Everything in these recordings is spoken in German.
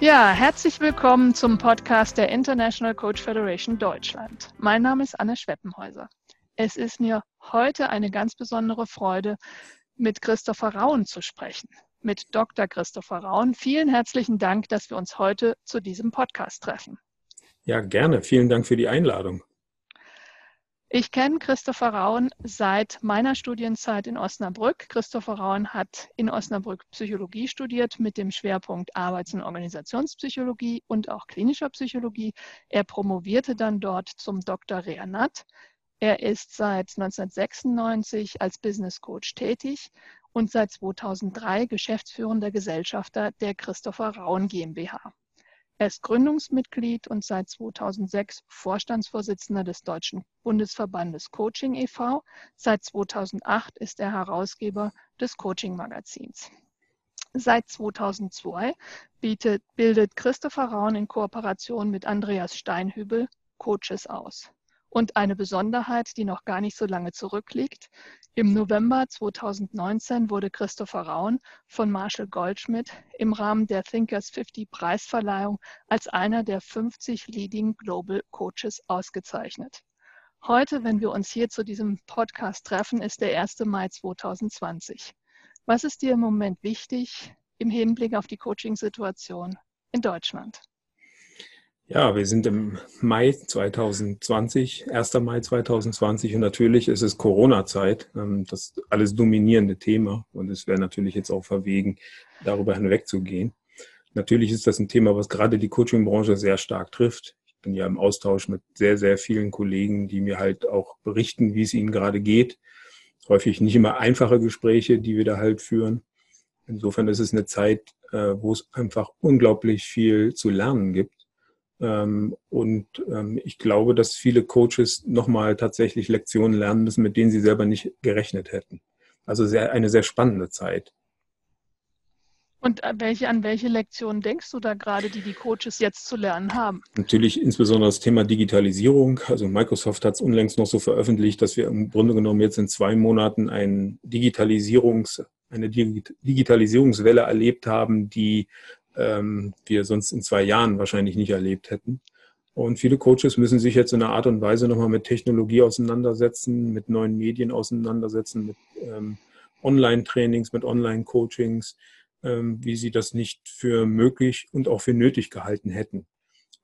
Ja, herzlich willkommen zum Podcast der International Coach Federation Deutschland. Mein Name ist Anne Schweppenhäuser. Es ist mir heute eine ganz besondere Freude, mit Christopher Raun zu sprechen. Mit Dr. Christopher Raun. Vielen herzlichen Dank, dass wir uns heute zu diesem Podcast treffen. Ja, gerne. Vielen Dank für die Einladung. Ich kenne Christopher Raun seit meiner Studienzeit in Osnabrück. Christopher Raun hat in Osnabrück Psychologie studiert mit dem Schwerpunkt Arbeits- und Organisationspsychologie und auch klinischer Psychologie. Er promovierte dann dort zum Dr. Reanat. Er ist seit 1996 als Business Coach tätig und seit 2003 geschäftsführender Gesellschafter der Christopher Raun GmbH. Er ist Gründungsmitglied und seit 2006 Vorstandsvorsitzender des Deutschen Bundesverbandes Coaching e.V. Seit 2008 ist er Herausgeber des Coaching-Magazins. Seit 2002 bietet, bildet Christopher Raun in Kooperation mit Andreas Steinhübel Coaches aus. Und eine Besonderheit, die noch gar nicht so lange zurückliegt. Im November 2019 wurde Christopher Raun von Marshall Goldschmidt im Rahmen der Thinkers 50 Preisverleihung als einer der 50 Leading Global Coaches ausgezeichnet. Heute, wenn wir uns hier zu diesem Podcast treffen, ist der 1. Mai 2020. Was ist dir im Moment wichtig im Hinblick auf die Coaching-Situation in Deutschland? Ja, wir sind im Mai 2020, 1. Mai 2020 und natürlich ist es Corona-Zeit, ähm, das alles dominierende Thema und es wäre natürlich jetzt auch verwegen, darüber hinwegzugehen. Natürlich ist das ein Thema, was gerade die Coaching-Branche sehr stark trifft. Ich bin ja im Austausch mit sehr, sehr vielen Kollegen, die mir halt auch berichten, wie es ihnen gerade geht. Häufig nicht immer einfache Gespräche, die wir da halt führen. Insofern ist es eine Zeit, äh, wo es einfach unglaublich viel zu lernen gibt und ähm, ich glaube, dass viele Coaches nochmal tatsächlich Lektionen lernen müssen, mit denen sie selber nicht gerechnet hätten. Also sehr, eine sehr spannende Zeit. Und welche, an welche Lektionen denkst du da gerade, die die Coaches jetzt zu lernen haben? Natürlich insbesondere das Thema Digitalisierung. Also Microsoft hat es unlängst noch so veröffentlicht, dass wir im Grunde genommen jetzt in zwei Monaten ein Digitalisierungs, eine Digitalisierungswelle erlebt haben, die ähm, wir sonst in zwei Jahren wahrscheinlich nicht erlebt hätten. Und viele Coaches müssen sich jetzt in einer Art und Weise nochmal mit Technologie auseinandersetzen, mit neuen Medien auseinandersetzen, mit ähm, Online-Trainings, mit Online-Coachings, ähm, wie sie das nicht für möglich und auch für nötig gehalten hätten.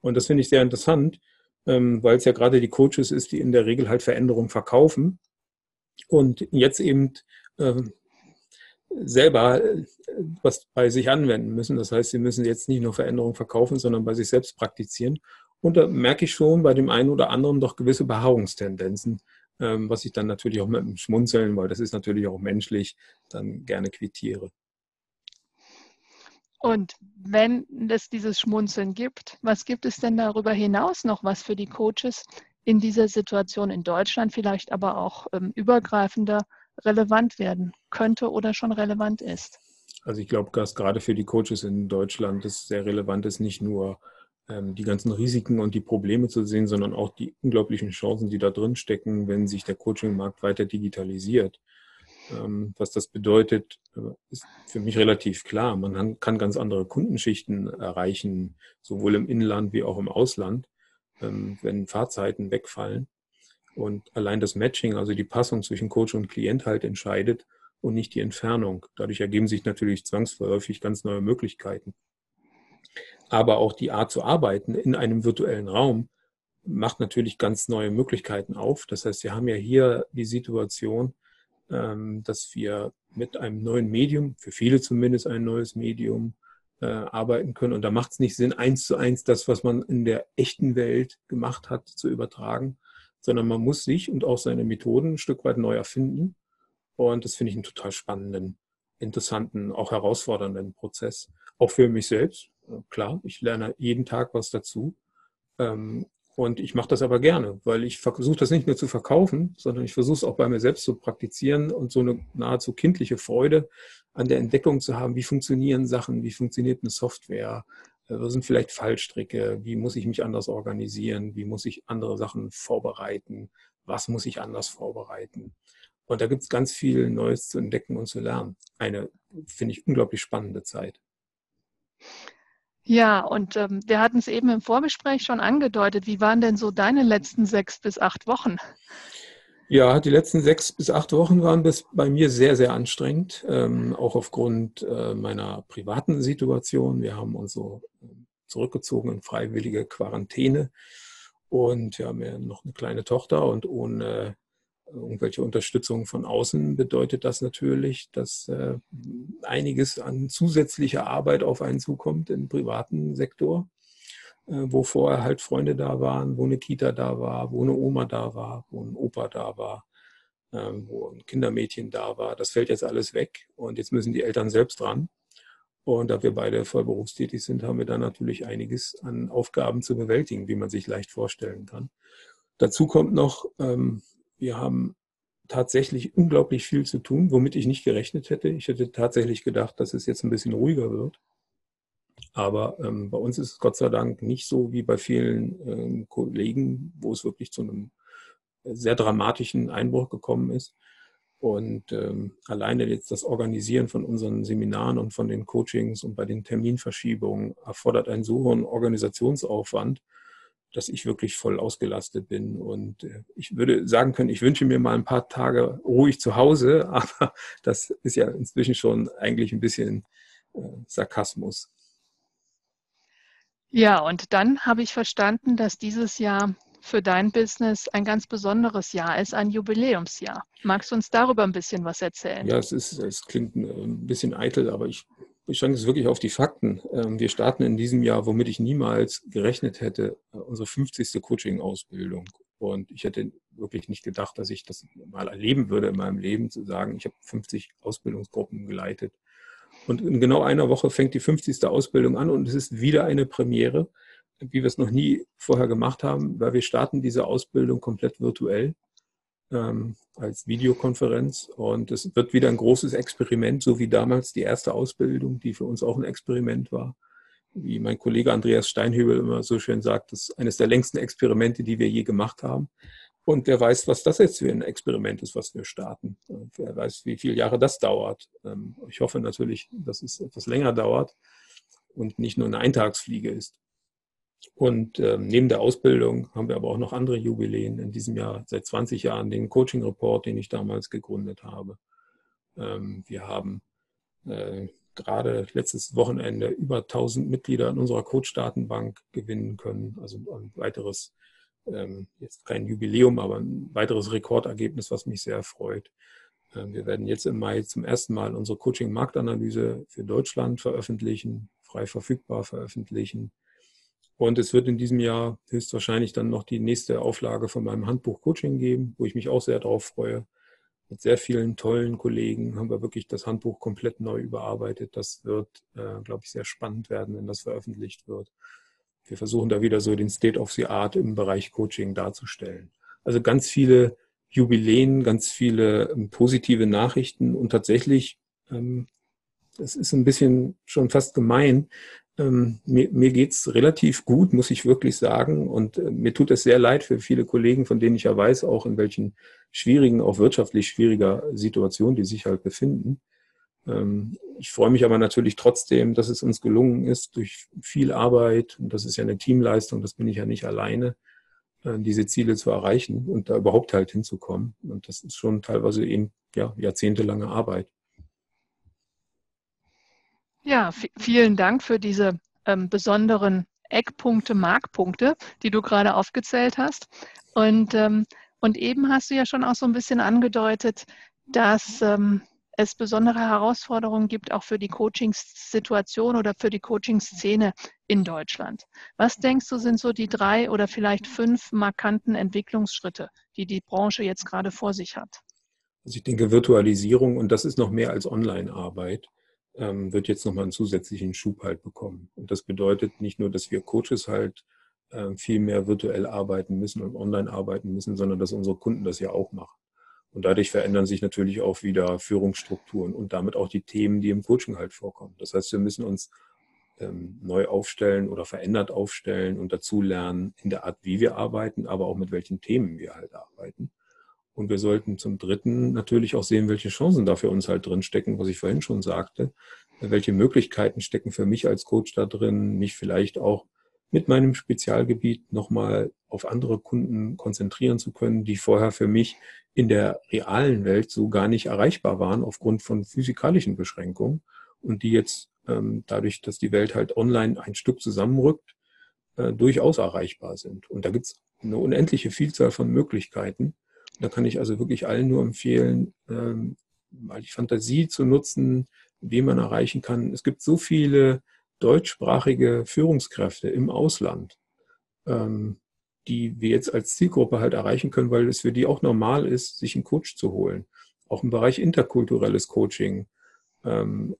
Und das finde ich sehr interessant, ähm, weil es ja gerade die Coaches ist, die in der Regel halt Veränderungen verkaufen und jetzt eben ähm, selber äh, was bei sich anwenden müssen. Das heißt, sie müssen jetzt nicht nur Veränderungen verkaufen, sondern bei sich selbst praktizieren. Und da merke ich schon bei dem einen oder anderen doch gewisse Beharrungstendenzen, ähm, was ich dann natürlich auch mit dem Schmunzeln, weil das ist natürlich auch menschlich, dann gerne quittiere. Und wenn es dieses Schmunzeln gibt, was gibt es denn darüber hinaus noch, was für die Coaches in dieser Situation in Deutschland vielleicht aber auch ähm, übergreifender relevant werden könnte oder schon relevant ist? Also ich glaube, dass gerade für die Coaches in Deutschland es sehr relevant ist, nicht nur ähm, die ganzen Risiken und die Probleme zu sehen, sondern auch die unglaublichen Chancen, die da drin stecken, wenn sich der Coaching-Markt weiter digitalisiert. Ähm, was das bedeutet, äh, ist für mich relativ klar. Man kann ganz andere Kundenschichten erreichen, sowohl im Inland wie auch im Ausland, ähm, wenn Fahrzeiten wegfallen und allein das Matching, also die Passung zwischen Coach und Klient halt entscheidet und nicht die Entfernung. Dadurch ergeben sich natürlich zwangsläufig ganz neue Möglichkeiten. Aber auch die Art zu arbeiten in einem virtuellen Raum macht natürlich ganz neue Möglichkeiten auf. Das heißt, wir haben ja hier die Situation, ähm, dass wir mit einem neuen Medium, für viele zumindest ein neues Medium, äh, arbeiten können. Und da macht es nicht Sinn, eins zu eins das, was man in der echten Welt gemacht hat, zu übertragen, sondern man muss sich und auch seine Methoden ein Stück weit neu erfinden. Und das finde ich einen total spannenden, interessanten, auch herausfordernden Prozess. Auch für mich selbst. Klar, ich lerne jeden Tag was dazu. Ähm, und ich mache das aber gerne, weil ich versuche das nicht nur zu verkaufen, sondern ich versuche es auch bei mir selbst zu praktizieren und so eine nahezu kindliche Freude an der Entdeckung zu haben, wie funktionieren Sachen, wie funktioniert eine Software, was sind vielleicht Fallstricke? Wie muss ich mich anders organisieren? Wie muss ich andere Sachen vorbereiten? Was muss ich anders vorbereiten? Und da gibt es ganz viel Neues zu entdecken und zu lernen. Eine, finde ich, unglaublich spannende Zeit. Ja, und ähm, wir hatten es eben im Vorgespräch schon angedeutet. Wie waren denn so deine letzten sechs bis acht Wochen? Ja, die letzten sechs bis acht Wochen waren bis bei mir sehr, sehr anstrengend, ähm, auch aufgrund äh, meiner privaten Situation. Wir haben uns so ähm, zurückgezogen in freiwillige Quarantäne und wir haben ja noch eine kleine Tochter und ohne irgendwelche Unterstützung von außen bedeutet das natürlich, dass äh, einiges an zusätzlicher Arbeit auf einen zukommt im privaten Sektor, äh, wo vorher halt Freunde da waren, wo eine Kita da war, wo eine Oma da war, wo ein Opa da war, äh, wo ein Kindermädchen da war. Das fällt jetzt alles weg und jetzt müssen die Eltern selbst dran. Und da wir beide voll berufstätig sind, haben wir da natürlich einiges an Aufgaben zu bewältigen, wie man sich leicht vorstellen kann. Dazu kommt noch, ähm, wir haben tatsächlich unglaublich viel zu tun, womit ich nicht gerechnet hätte. Ich hätte tatsächlich gedacht, dass es jetzt ein bisschen ruhiger wird. Aber ähm, bei uns ist es Gott sei Dank nicht so wie bei vielen ähm, Kollegen, wo es wirklich zu einem sehr dramatischen Einbruch gekommen ist. Und ähm, alleine jetzt das Organisieren von unseren Seminaren und von den Coachings und bei den Terminverschiebungen erfordert einen so hohen Organisationsaufwand, dass ich wirklich voll ausgelastet bin. Und äh, ich würde sagen können, ich wünsche mir mal ein paar Tage ruhig zu Hause, aber das ist ja inzwischen schon eigentlich ein bisschen äh, Sarkasmus. Ja, und dann habe ich verstanden, dass dieses Jahr für dein Business ein ganz besonderes Jahr ist, ein Jubiläumsjahr. Magst du uns darüber ein bisschen was erzählen? Ja, es, ist, es klingt ein bisschen eitel, aber ich beschränke es wirklich auf die Fakten. Ähm, wir starten in diesem Jahr, womit ich niemals gerechnet hätte, äh, unsere 50. Coaching-Ausbildung. Und ich hätte wirklich nicht gedacht, dass ich das mal erleben würde in meinem Leben, zu sagen, ich habe 50 Ausbildungsgruppen geleitet. Und in genau einer Woche fängt die 50. Ausbildung an und es ist wieder eine Premiere, wie wir es noch nie vorher gemacht haben, weil wir starten diese Ausbildung komplett virtuell ähm, als Videokonferenz. Und es wird wieder ein großes Experiment, so wie damals die erste Ausbildung, die für uns auch ein Experiment war. Wie mein Kollege Andreas Steinhübel immer so schön sagt, das ist eines der längsten Experimente, die wir je gemacht haben. Und wer weiß, was das jetzt für ein Experiment ist, was wir starten. Wer weiß, wie viele Jahre das dauert. Ähm, ich hoffe natürlich, dass es etwas länger dauert und nicht nur eine Eintagsfliege ist. Und ähm, neben der Ausbildung haben wir aber auch noch andere Jubiläen. In diesem Jahr seit 20 Jahren den Coaching Report, den ich damals gegründet habe. Ähm, wir haben äh, gerade letztes Wochenende über 1000 Mitglieder in unserer Coach-Datenbank gewinnen können. Also ein weiteres, ähm, jetzt kein Jubiläum, aber ein weiteres Rekordergebnis, was mich sehr freut. Ähm, wir werden jetzt im Mai zum ersten Mal unsere Coaching-Marktanalyse für Deutschland veröffentlichen, frei verfügbar veröffentlichen. Und es wird in diesem Jahr höchstwahrscheinlich dann noch die nächste Auflage von meinem Handbuch Coaching geben, wo ich mich auch sehr darauf freue. Mit sehr vielen tollen Kollegen haben wir wirklich das Handbuch komplett neu überarbeitet. Das wird, äh, glaube ich, sehr spannend werden, wenn das veröffentlicht wird. Wir versuchen da wieder so den State of the Art im Bereich Coaching darzustellen. Also ganz viele Jubiläen, ganz viele ähm, positive Nachrichten und tatsächlich, ähm, das ist ein bisschen schon fast gemein, ähm, mir, mir geht's relativ gut, muss ich wirklich sagen. Und äh, mir tut es sehr leid für viele Kollegen, von denen ich ja weiß, auch in welchen schwierigen, auch wirtschaftlich schwieriger Situation die sich halt befinden. Ähm, ich freue mich aber natürlich trotzdem, dass es uns gelungen ist, durch viel Arbeit, und das ist ja eine Teamleistung, das bin ich ja nicht alleine, äh, diese Ziele zu erreichen und da überhaupt halt hinzukommen. Und das ist schon teilweise eben ja, jahrzehntelange Arbeit. Ja, vielen Dank für diese ähm, besonderen Eckpunkte, Markpunkte, die du gerade aufgezählt hast. Und, ähm, und eben hast du ja schon auch so ein bisschen angedeutet, dass ähm, es besondere Herausforderungen gibt, auch für die Coachingssituation oder für die Coachingszene in Deutschland. Was denkst du, sind so die drei oder vielleicht fünf markanten Entwicklungsschritte, die die Branche jetzt gerade vor sich hat? Also ich denke Virtualisierung und das ist noch mehr als Online-Arbeit ähm, wird jetzt nochmal einen zusätzlichen Schub halt bekommen. Und das bedeutet nicht nur, dass wir Coaches halt äh, viel mehr virtuell arbeiten müssen und online arbeiten müssen, sondern dass unsere Kunden das ja auch machen. Und dadurch verändern sich natürlich auch wieder Führungsstrukturen und damit auch die Themen, die im Coaching halt vorkommen. Das heißt, wir müssen uns ähm, neu aufstellen oder verändert aufstellen und dazulernen in der Art, wie wir arbeiten, aber auch mit welchen Themen wir halt arbeiten. Und wir sollten zum Dritten natürlich auch sehen, welche Chancen da für uns halt drin stecken, was ich vorhin schon sagte. welche Möglichkeiten stecken für mich als Coach da drin, mich vielleicht auch mit meinem Spezialgebiet nochmal auf andere Kunden konzentrieren zu können, die vorher für mich in der realen Welt so gar nicht erreichbar waren aufgrund von physikalischen Beschränkungen und die jetzt ähm, dadurch, dass die Welt halt online ein Stück zusammenrückt, äh, durchaus erreichbar sind. Und da gibt es eine unendliche Vielzahl von Möglichkeiten. Da kann ich also wirklich allen nur empfehlen, ähm, mal die Fantasie zu nutzen, wie man erreichen kann. Es gibt so viele deutschsprachige Führungskräfte im Ausland, ähm, die wir jetzt als Zielgruppe halt erreichen können, weil es für die auch normal ist, sich einen Coach zu holen. Auch im Bereich interkulturelles Coaching ähm,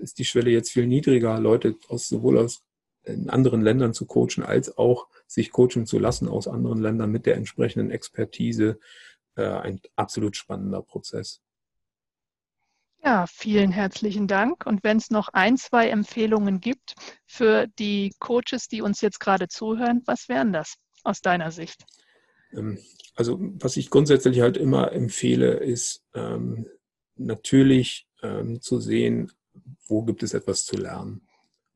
ist die Schwelle jetzt viel niedriger, Leute aus sowohl aus in anderen Ländern zu coachen, als auch sich coachen zu lassen aus anderen Ländern mit der entsprechenden Expertise. Äh, ein absolut spannender Prozess. Ja, vielen herzlichen Dank. Und wenn es noch ein, zwei Empfehlungen gibt für die Coaches, die uns jetzt gerade zuhören, was wären das aus deiner Sicht? Ähm, also was ich grundsätzlich halt immer empfehle, ist ähm, natürlich ähm, zu sehen, wo gibt es etwas zu lernen.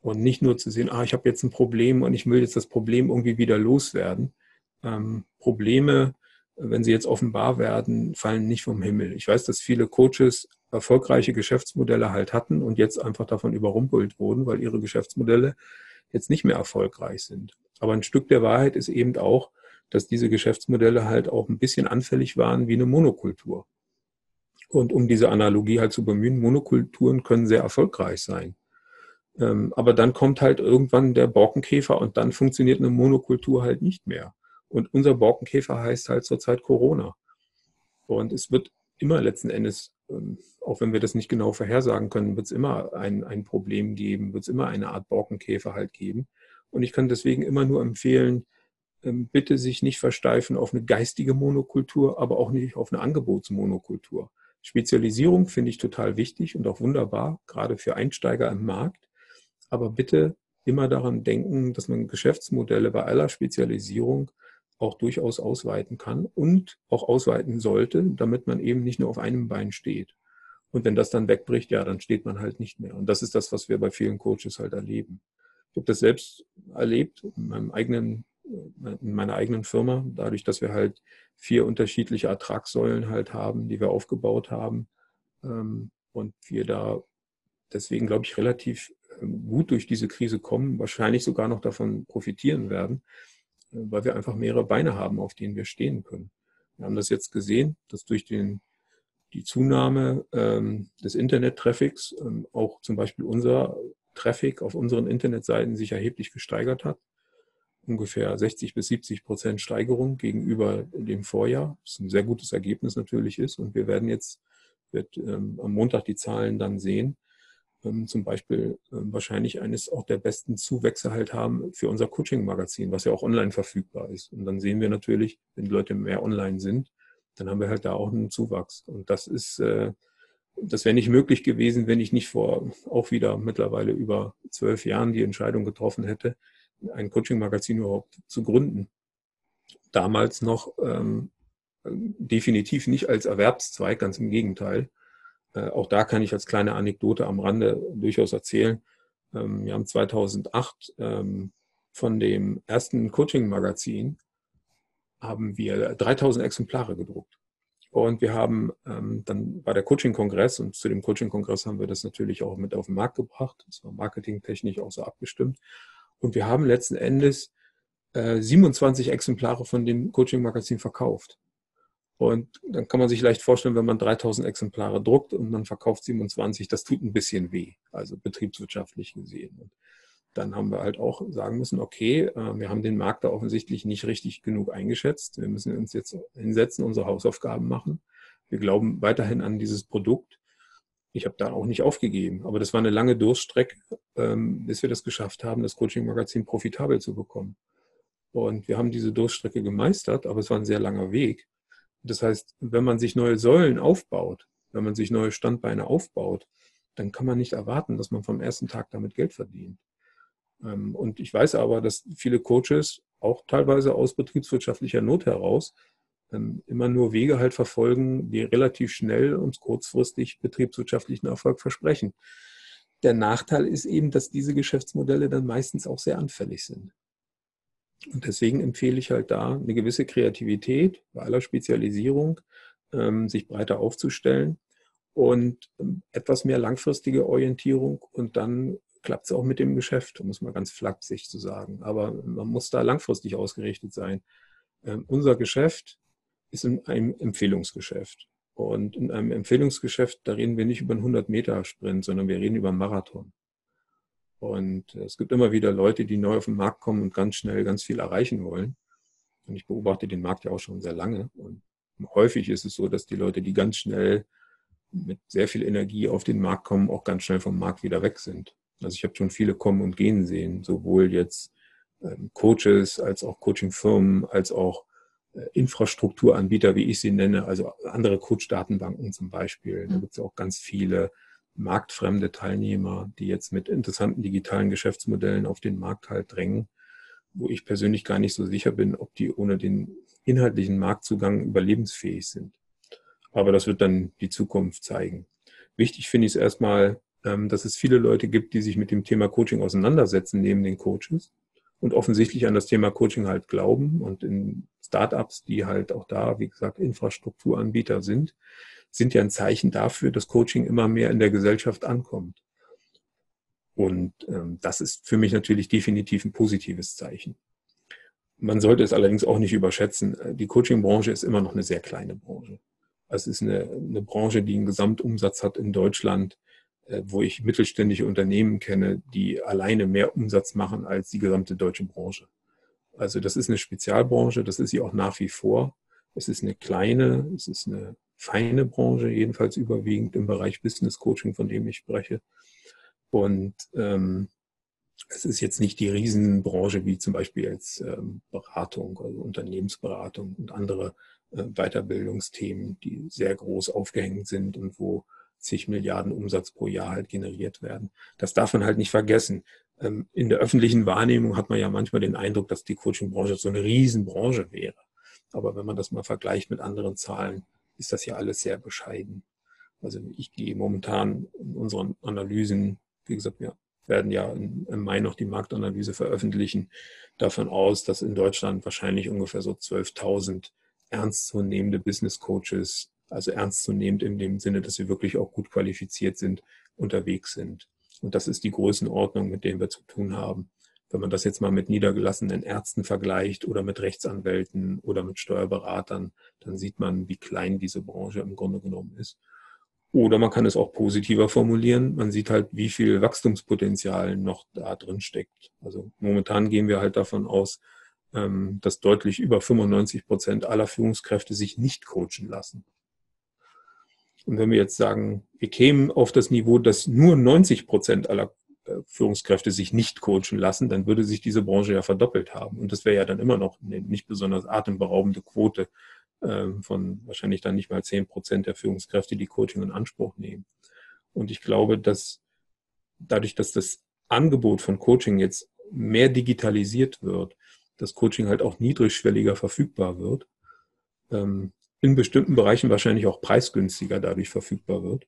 Und nicht nur zu sehen, ah, ich habe jetzt ein Problem und ich will jetzt das Problem irgendwie wieder loswerden. Ähm, Probleme, wenn sie jetzt offenbar werden, fallen nicht vom Himmel. Ich weiß, dass viele Coaches erfolgreiche Geschäftsmodelle halt hatten und jetzt einfach davon überrumpelt wurden, weil ihre Geschäftsmodelle jetzt nicht mehr erfolgreich sind. Aber ein Stück der Wahrheit ist eben auch, dass diese Geschäftsmodelle halt auch ein bisschen anfällig waren wie eine Monokultur. Und um diese Analogie halt zu bemühen, Monokulturen können sehr erfolgreich sein. Ähm, aber dann kommt halt irgendwann der Borkenkäfer und dann funktioniert eine Monokultur halt nicht mehr. Und unser Borkenkäfer heißt halt zurzeit Corona. Und es wird immer letzten Endes, auch wenn wir das nicht genau vorhersagen können, wird es immer ein, ein Problem geben, wird es immer eine Art Borkenkäfer halt geben. Und ich kann deswegen immer nur empfehlen, ähm, bitte sich nicht versteifen auf eine geistige Monokultur, aber auch nicht auf eine Angebotsmonokultur. Spezialisierung finde ich total wichtig und auch wunderbar, gerade für Einsteiger im Markt. Aber bitte immer daran denken, dass man Geschäftsmodelle bei aller Spezialisierung auch durchaus ausweiten kann und auch ausweiten sollte, damit man eben nicht nur auf einem Bein steht. Und wenn das dann wegbricht, ja, dann steht man halt nicht mehr. Und das ist das, was wir bei vielen Coaches halt erleben. Ich habe das selbst erlebt in, meinem eigenen, in meiner eigenen Firma, dadurch, dass wir halt vier unterschiedliche Ertragssäulen halt haben, die wir aufgebaut haben. Ähm, und wir da deswegen, glaube ich, relativ ähm, gut durch diese Krise kommen, wahrscheinlich sogar noch davon profitieren werden, weil wir einfach mehrere Beine haben, auf denen wir stehen können. Wir haben das jetzt gesehen, dass durch den, die Zunahme ähm, des Internet-Traffics ähm, auch zum Beispiel unser Traffic auf unseren Internetseiten sich erheblich gesteigert hat. Ungefähr 60 bis 70 Prozent Steigerung gegenüber dem Vorjahr, was ein sehr gutes Ergebnis natürlich ist. Und wir werden jetzt wird, ähm, am Montag die Zahlen dann sehen, ähm, zum Beispiel ähm, wahrscheinlich eines auch der besten Zuwächse halt haben für unser Coaching-Magazin, was ja auch online verfügbar ist. Und dann sehen wir natürlich, wenn die Leute mehr online sind, dann haben wir halt da auch einen Zuwachs. Und das ist, äh, das wäre nicht möglich gewesen, wenn ich nicht vor auch wieder mittlerweile über zwölf Jahren die Entscheidung getroffen hätte, ein Coaching-Magazin überhaupt zu gründen. Damals noch ähm, definitiv nicht als Erwerbszweig, ganz im Gegenteil. Äh, auch da kann ich als kleine Anekdote am Rande durchaus erzählen. Ähm, wir haben 2008 ähm, von dem ersten Coaching-Magazin haben wir 3000 Exemplare gedruckt. Und wir haben ähm, dann bei der Coaching-Kongress und zu dem Coaching-Kongress haben wir das natürlich auch mit auf den Markt gebracht. Das war marketingtechnisch auch so abgestimmt. Und wir haben letzten Endes äh, 27 Exemplare von dem Coaching-Magazin verkauft. Und dann kann man sich leicht vorstellen, wenn man 3000 Exemplare druckt und man verkauft 27, das tut ein bisschen weh, also betriebswirtschaftlich gesehen. Und dann haben wir halt auch sagen müssen, okay, äh, wir haben den Markt da offensichtlich nicht richtig genug eingeschätzt. Wir müssen uns jetzt hinsetzen, unsere Hausaufgaben machen. Wir glauben weiterhin an dieses Produkt. Ich habe da auch nicht aufgegeben, aber das war eine lange Durststrecke, ähm, bis wir das geschafft haben, das Coaching-Magazin profitabel zu bekommen. Und wir haben diese Durststrecke gemeistert, aber es war ein sehr langer Weg. Das heißt, wenn man sich neue Säulen aufbaut, wenn man sich neue Standbeine aufbaut, dann kann man nicht erwarten, dass man vom ersten Tag damit Geld verdient. Ähm, und ich weiß aber, dass viele Coaches auch teilweise aus betriebswirtschaftlicher Not heraus ähm, immer nur Wege halt verfolgen, die relativ schnell und kurzfristig betriebswirtschaftlichen Erfolg versprechen. der Nachteil ist eben, dass diese Geschäftsmodelle dann meistens auch sehr anfällig sind. Und deswegen empfehle ich halt da eine gewisse Kreativität bei aller Spezialisierung, ähm, sich breiter aufzustellen und ähm, etwas mehr langfristige Orientierung und dann klappt es auch mit dem Geschäft, um es mal ganz flapsig zu sagen. Aber man muss da langfristig ausgerichtet sein. Ähm, unser Geschäft ist in einem Empfehlungsgeschäft. Und in einem Empfehlungsgeschäft, da reden wir nicht über einen 100-Meter-Sprint, sondern wir reden über einen Marathon. Und es gibt immer wieder Leute, die neu auf den Markt kommen und ganz schnell ganz viel erreichen wollen. Und ich beobachte den Markt ja auch schon sehr lange. Und häufig ist es so, dass die Leute, die ganz schnell mit sehr viel Energie auf den Markt kommen, auch ganz schnell vom Markt wieder weg sind. Also ich habe schon viele kommen und gehen sehen, sowohl jetzt ähm, Coaches als auch Coachingfirmen, als auch äh, Infrastrukturanbieter, wie ich sie nenne, also andere Coach-Datenbanken zum Beispiel. Da gibt es auch ganz viele marktfremde Teilnehmer, die jetzt mit interessanten digitalen Geschäftsmodellen auf den Markt halt drängen, wo ich persönlich gar nicht so sicher bin, ob die ohne den inhaltlichen Marktzugang überlebensfähig sind. Aber das wird dann die Zukunft zeigen. Wichtig finde ich es erstmal, ähm, dass es viele Leute gibt, die sich mit dem Thema Coaching auseinandersetzen, neben den Coaches und offensichtlich an das Thema Coaching halt glauben und in Startups, die halt auch da, wie gesagt, Infrastrukturanbieter sind, sind ja ein Zeichen dafür, dass Coaching immer mehr in der Gesellschaft ankommt. Und ähm, das ist für mich natürlich definitiv ein positives Zeichen. Man sollte es allerdings auch nicht überschätzen. Die Coaching-Branche ist immer noch eine sehr kleine Branche. Es ist eine, eine Branche, die einen Gesamtumsatz hat in Deutschland, äh, wo ich mittelständische Unternehmen kenne, die alleine mehr Umsatz machen als die gesamte deutsche Branche. Also das ist eine Spezialbranche, das ist sie auch nach wie vor. Es ist eine kleine, es ist eine feine Branche, jedenfalls überwiegend im Bereich Business Coaching, von dem ich spreche. Und ähm, es ist jetzt nicht die Riesenbranche wie zum Beispiel jetzt ähm, Beratung, also Unternehmensberatung und andere äh, Weiterbildungsthemen, die sehr groß aufgehängt sind und wo zig Milliarden Umsatz pro Jahr halt generiert werden. Das darf man halt nicht vergessen. Ähm, in der öffentlichen Wahrnehmung hat man ja manchmal den Eindruck, dass die Coaching-Branche so eine Riesenbranche wäre. Aber wenn man das mal vergleicht mit anderen Zahlen, ist das ja alles sehr bescheiden. Also ich gehe momentan in unseren Analysen, wie gesagt, wir werden ja im Mai noch die Marktanalyse veröffentlichen, davon aus, dass in Deutschland wahrscheinlich ungefähr so 12.000 ernstzunehmende Business Coaches, also ernstzunehmend in dem Sinne, dass sie wirklich auch gut qualifiziert sind, unterwegs sind. Und das ist die Größenordnung, mit der wir zu tun haben. Wenn man das jetzt mal mit niedergelassenen Ärzten vergleicht oder mit Rechtsanwälten oder mit Steuerberatern, dann sieht man, wie klein diese Branche im Grunde genommen ist. Oder man kann es auch positiver formulieren. Man sieht halt, wie viel Wachstumspotenzial noch da drin steckt. Also momentan gehen wir halt davon aus, ähm, dass deutlich über 95 Prozent aller Führungskräfte sich nicht coachen lassen. Und wenn wir jetzt sagen, wir kämen auf das Niveau, dass nur 90 Prozent aller Führungskräfte sich nicht coachen lassen, dann würde sich diese Branche ja verdoppelt haben. Und das wäre ja dann immer noch eine nicht besonders atemberaubende Quote ähm, von wahrscheinlich dann nicht mal zehn Prozent der Führungskräfte, die Coaching in Anspruch nehmen. Und ich glaube, dass dadurch, dass das Angebot von Coaching jetzt mehr digitalisiert wird, das Coaching halt auch niedrigschwelliger verfügbar wird, ähm, in bestimmten Bereichen wahrscheinlich auch preisgünstiger dadurch verfügbar wird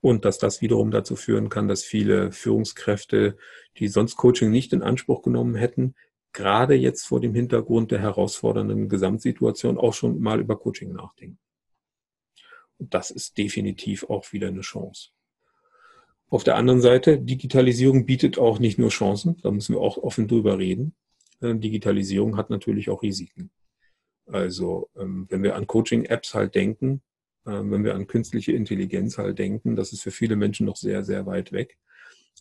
und dass das wiederum dazu führen kann, dass viele Führungskräfte, die sonst Coaching nicht in Anspruch genommen hätten, gerade jetzt vor dem Hintergrund der herausfordernden Gesamtsituation auch schon mal über Coaching nachdenken. Und das ist definitiv auch wieder eine Chance. Auf der anderen Seite, Digitalisierung bietet auch nicht nur Chancen, da müssen wir auch offen drüber reden. Äh, Digitalisierung hat natürlich auch Risiken. Also ähm, wenn wir an Coaching-Apps halt denken, wenn wir an künstliche Intelligenz halt denken, das ist für viele Menschen noch sehr, sehr weit weg.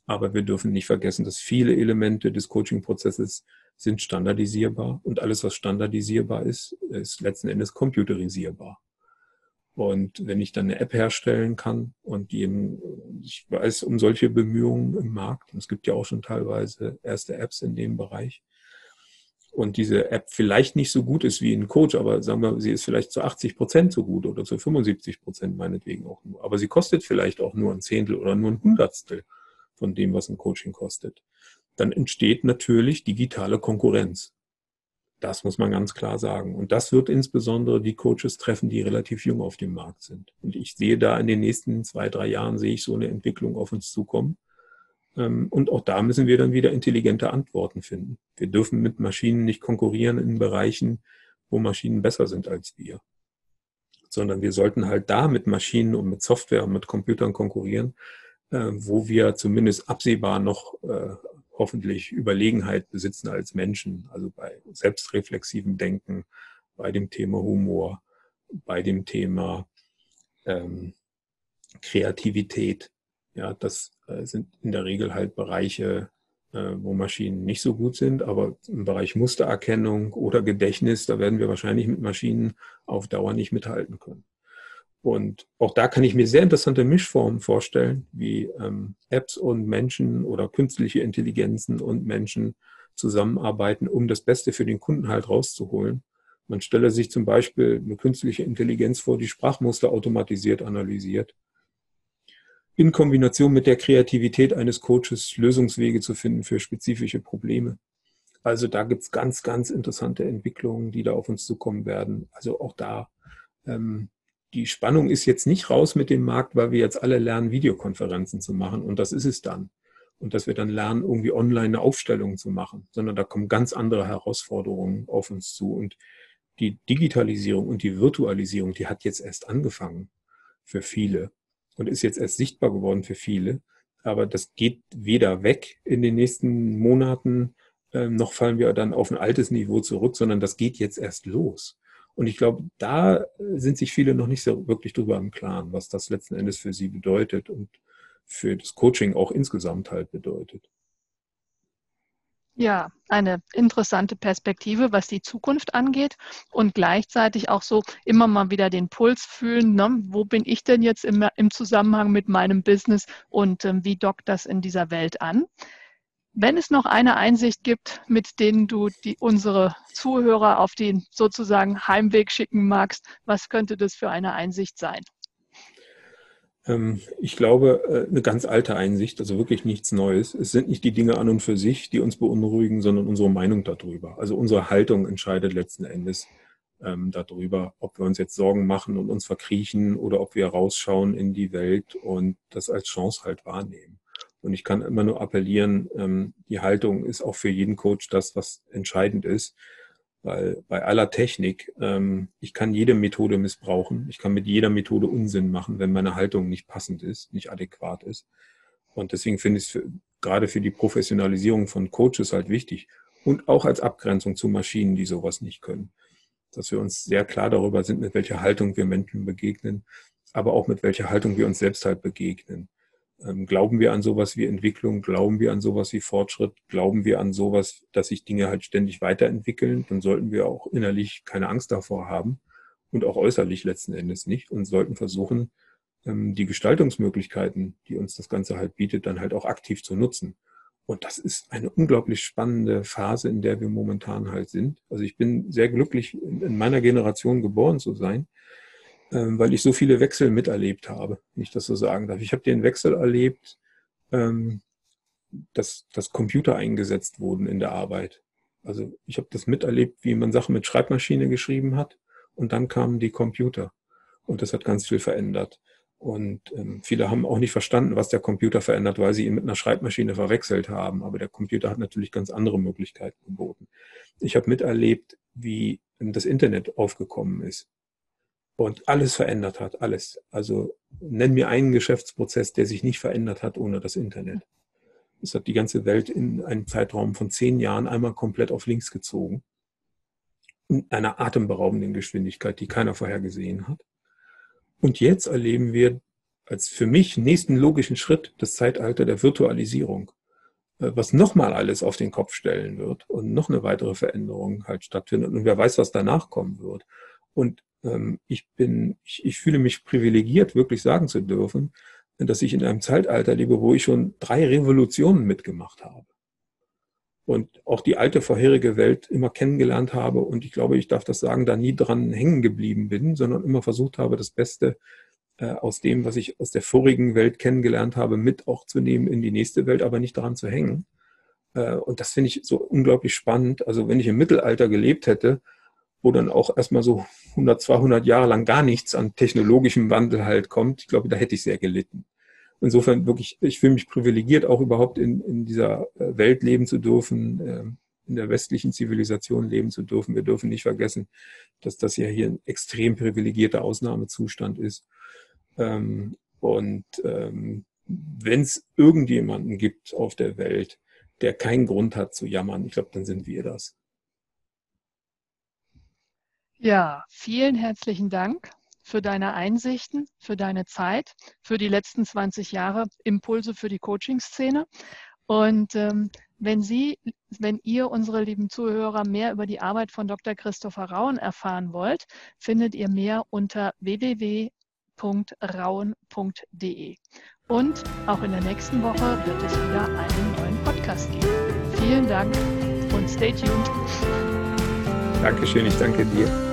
Aber wir dürfen nicht vergessen, dass viele Elemente des Coaching-Prozesses sind standardisierbar und alles, was standardisierbar ist, ist letzten Endes computerisierbar. Und wenn ich dann eine App herstellen kann und die, ich weiß um solche Bemühungen im Markt, und es gibt ja auch schon teilweise erste Apps in dem Bereich, und diese App vielleicht nicht so gut ist wie ein Coach, aber sagen wir, sie ist vielleicht zu 80 Prozent so gut oder zu 75 Prozent meinetwegen auch nur. Aber sie kostet vielleicht auch nur ein Zehntel oder nur ein Hundertstel von dem, was ein Coaching kostet. Dann entsteht natürlich digitale Konkurrenz. Das muss man ganz klar sagen. Und das wird insbesondere die Coaches treffen, die relativ jung auf dem Markt sind. Und ich sehe da in den nächsten zwei, drei Jahren, sehe ich so eine Entwicklung auf uns zukommen. Ähm, und auch da müssen wir dann wieder intelligente Antworten finden. Wir dürfen mit Maschinen nicht konkurrieren in Bereichen, wo Maschinen besser sind als wir. Sondern wir sollten halt da mit Maschinen und mit Software und mit Computern konkurrieren, äh, wo wir zumindest absehbar noch äh, hoffentlich Überlegenheit besitzen als Menschen. Also bei selbstreflexivem Denken, bei dem Thema Humor, bei dem Thema ähm, Kreativität. Ja, das äh, sind in der Regel halt Bereiche, äh, wo Maschinen nicht so gut sind, aber im Bereich Mustererkennung oder Gedächtnis, da werden wir wahrscheinlich mit Maschinen auf Dauer nicht mithalten können. Und auch da kann ich mir sehr interessante Mischformen vorstellen, wie ähm, Apps und Menschen oder künstliche Intelligenzen und Menschen zusammenarbeiten, um das Beste für den Kunden halt rauszuholen. Man stelle sich zum Beispiel eine künstliche Intelligenz vor, die Sprachmuster automatisiert analysiert in Kombination mit der Kreativität eines Coaches Lösungswege zu finden für spezifische Probleme. Also da gibt's ganz, ganz interessante Entwicklungen, die da auf uns zukommen werden. Also auch da, ähm, die Spannung ist jetzt nicht raus mit dem Markt, weil wir jetzt alle lernen, Videokonferenzen zu machen und das ist es dann. Und dass wir dann lernen, irgendwie online eine Aufstellung zu machen, sondern da kommen ganz andere Herausforderungen auf uns zu. Und die Digitalisierung und die Virtualisierung, die hat jetzt erst angefangen für viele und ist jetzt erst sichtbar geworden für viele. Aber das geht weder weg in den nächsten Monaten, äh, noch fallen wir dann auf ein altes Niveau zurück, sondern das geht jetzt erst los. Und ich glaube, da sind sich viele noch nicht so wirklich drüber im Klaren, was das letzten Endes für sie bedeutet und für das Coaching auch insgesamt halt bedeutet. Ja, eine interessante Perspektive, was die Zukunft angeht und gleichzeitig auch so immer mal wieder den Puls fühlen, ne? wo bin ich denn jetzt im, im Zusammenhang mit meinem Business und ähm, wie dockt das in dieser Welt an? Wenn es noch eine Einsicht gibt, mit denen du die, unsere Zuhörer auf den sozusagen Heimweg schicken magst, was könnte das für eine Einsicht sein? Ähm, ich glaube, äh, eine ganz alte Einsicht, also wirklich nichts Neues. Es sind nicht die Dinge an und für sich, die uns beunruhigen, sondern unsere Meinung darüber. Also unsere Haltung entscheidet letzten Endes ähm, darüber, ob wir uns jetzt Sorgen machen und uns verkriechen oder ob wir rausschauen in die Welt und das als Chance halt wahrnehmen. Und ich kann immer nur appellieren, ähm, die Haltung ist auch für jeden Coach das, was entscheidend ist. Weil bei aller Technik, ähm, ich kann jede Methode missbrauchen. Ich kann mit jeder Methode Unsinn machen, wenn meine Haltung nicht passend ist, nicht adäquat ist. Und deswegen finde ich es gerade für die Professionalisierung von Coaches halt wichtig und auch als Abgrenzung zu Maschinen, die sowas nicht können. Dass wir uns sehr klar darüber sind, mit welcher Haltung wir Menschen begegnen, aber auch mit welcher Haltung wir uns selbst halt begegnen. Ähm, glauben wir an sowas wie Entwicklung? Glauben wir an sowas wie Fortschritt? Glauben wir an sowas, dass sich Dinge halt ständig weiterentwickeln? Dann sollten wir auch innerlich keine Angst davor haben und auch äußerlich letzten Endes nicht und sollten versuchen, ähm, die Gestaltungsmöglichkeiten, die uns das Ganze halt bietet, dann halt auch aktiv zu nutzen. Und das ist eine unglaublich spannende Phase, in der wir momentan halt sind. Also ich bin sehr glücklich, in meiner Generation geboren zu sein, weil ich so viele Wechsel miterlebt habe, wenn ich das so sagen darf. Ich habe den Wechsel erlebt, ähm, dass, dass Computer eingesetzt wurden in der Arbeit. Also ich habe das miterlebt, wie man Sachen mit Schreibmaschine geschrieben hat und dann kamen die Computer und das hat ganz viel verändert. Und ähm, viele haben auch nicht verstanden, was der Computer verändert, weil sie ihn mit einer Schreibmaschine verwechselt haben. Aber der Computer hat natürlich ganz andere Möglichkeiten geboten. Ich habe miterlebt, wie das Internet aufgekommen ist und alles verändert hat, alles. Also nenn mir einen Geschäftsprozess, der sich nicht verändert hat ohne das Internet. Es hat die ganze Welt in einem Zeitraum von zehn Jahren einmal komplett auf links gezogen. In einer atemberaubenden Geschwindigkeit, die keiner vorher gesehen hat. Und jetzt erleben wir als für mich nächsten logischen Schritt das Zeitalter der Virtualisierung, äh, was nochmal alles auf den Kopf stellen wird und noch eine weitere Veränderung halt stattfindet. Und wer weiß, was danach kommen wird. Und ich bin, ich, ich fühle mich privilegiert, wirklich sagen zu dürfen, dass ich in einem Zeitalter lebe, wo ich schon drei Revolutionen mitgemacht habe. Und auch die alte vorherige Welt immer kennengelernt habe. Und ich glaube, ich darf das sagen, da nie dran hängen geblieben bin, sondern immer versucht habe, das Beste äh, aus dem, was ich aus der vorigen Welt kennengelernt habe, mit auch zu nehmen in die nächste Welt, aber nicht daran zu hängen. Äh, und das finde ich so unglaublich spannend. Also wenn ich im Mittelalter gelebt hätte, wo dann auch erstmal so 100, 200 Jahre lang gar nichts an technologischem Wandel halt kommt, ich glaube, da hätte ich sehr gelitten. Insofern wirklich, ich fühle mich privilegiert, auch überhaupt in, in dieser äh, Welt leben zu dürfen, ähm, in der westlichen Zivilisation leben zu dürfen. Wir dürfen nicht vergessen, dass das ja hier ein extrem privilegierter Ausnahmezustand ist. Ähm, und ähm, wenn es irgendjemanden gibt auf der Welt, der keinen Grund hat zu jammern, ich glaube, dann sind wir das. Ja, vielen herzlichen Dank für deine Einsichten, für deine Zeit, für die letzten 20 Jahre Impulse für die Coaching-Szene. Und ähm, wenn Sie, wenn ihr, unsere lieben Zuhörer, mehr über die Arbeit von Dr. Christopher Rauen erfahren wollt, findet ihr mehr unter www.rauen.de. Und auch in der nächsten Woche wird es wieder einen neuen Podcast geben. Vielen Dank und stay tuned. Dankeschön, ich danke dir.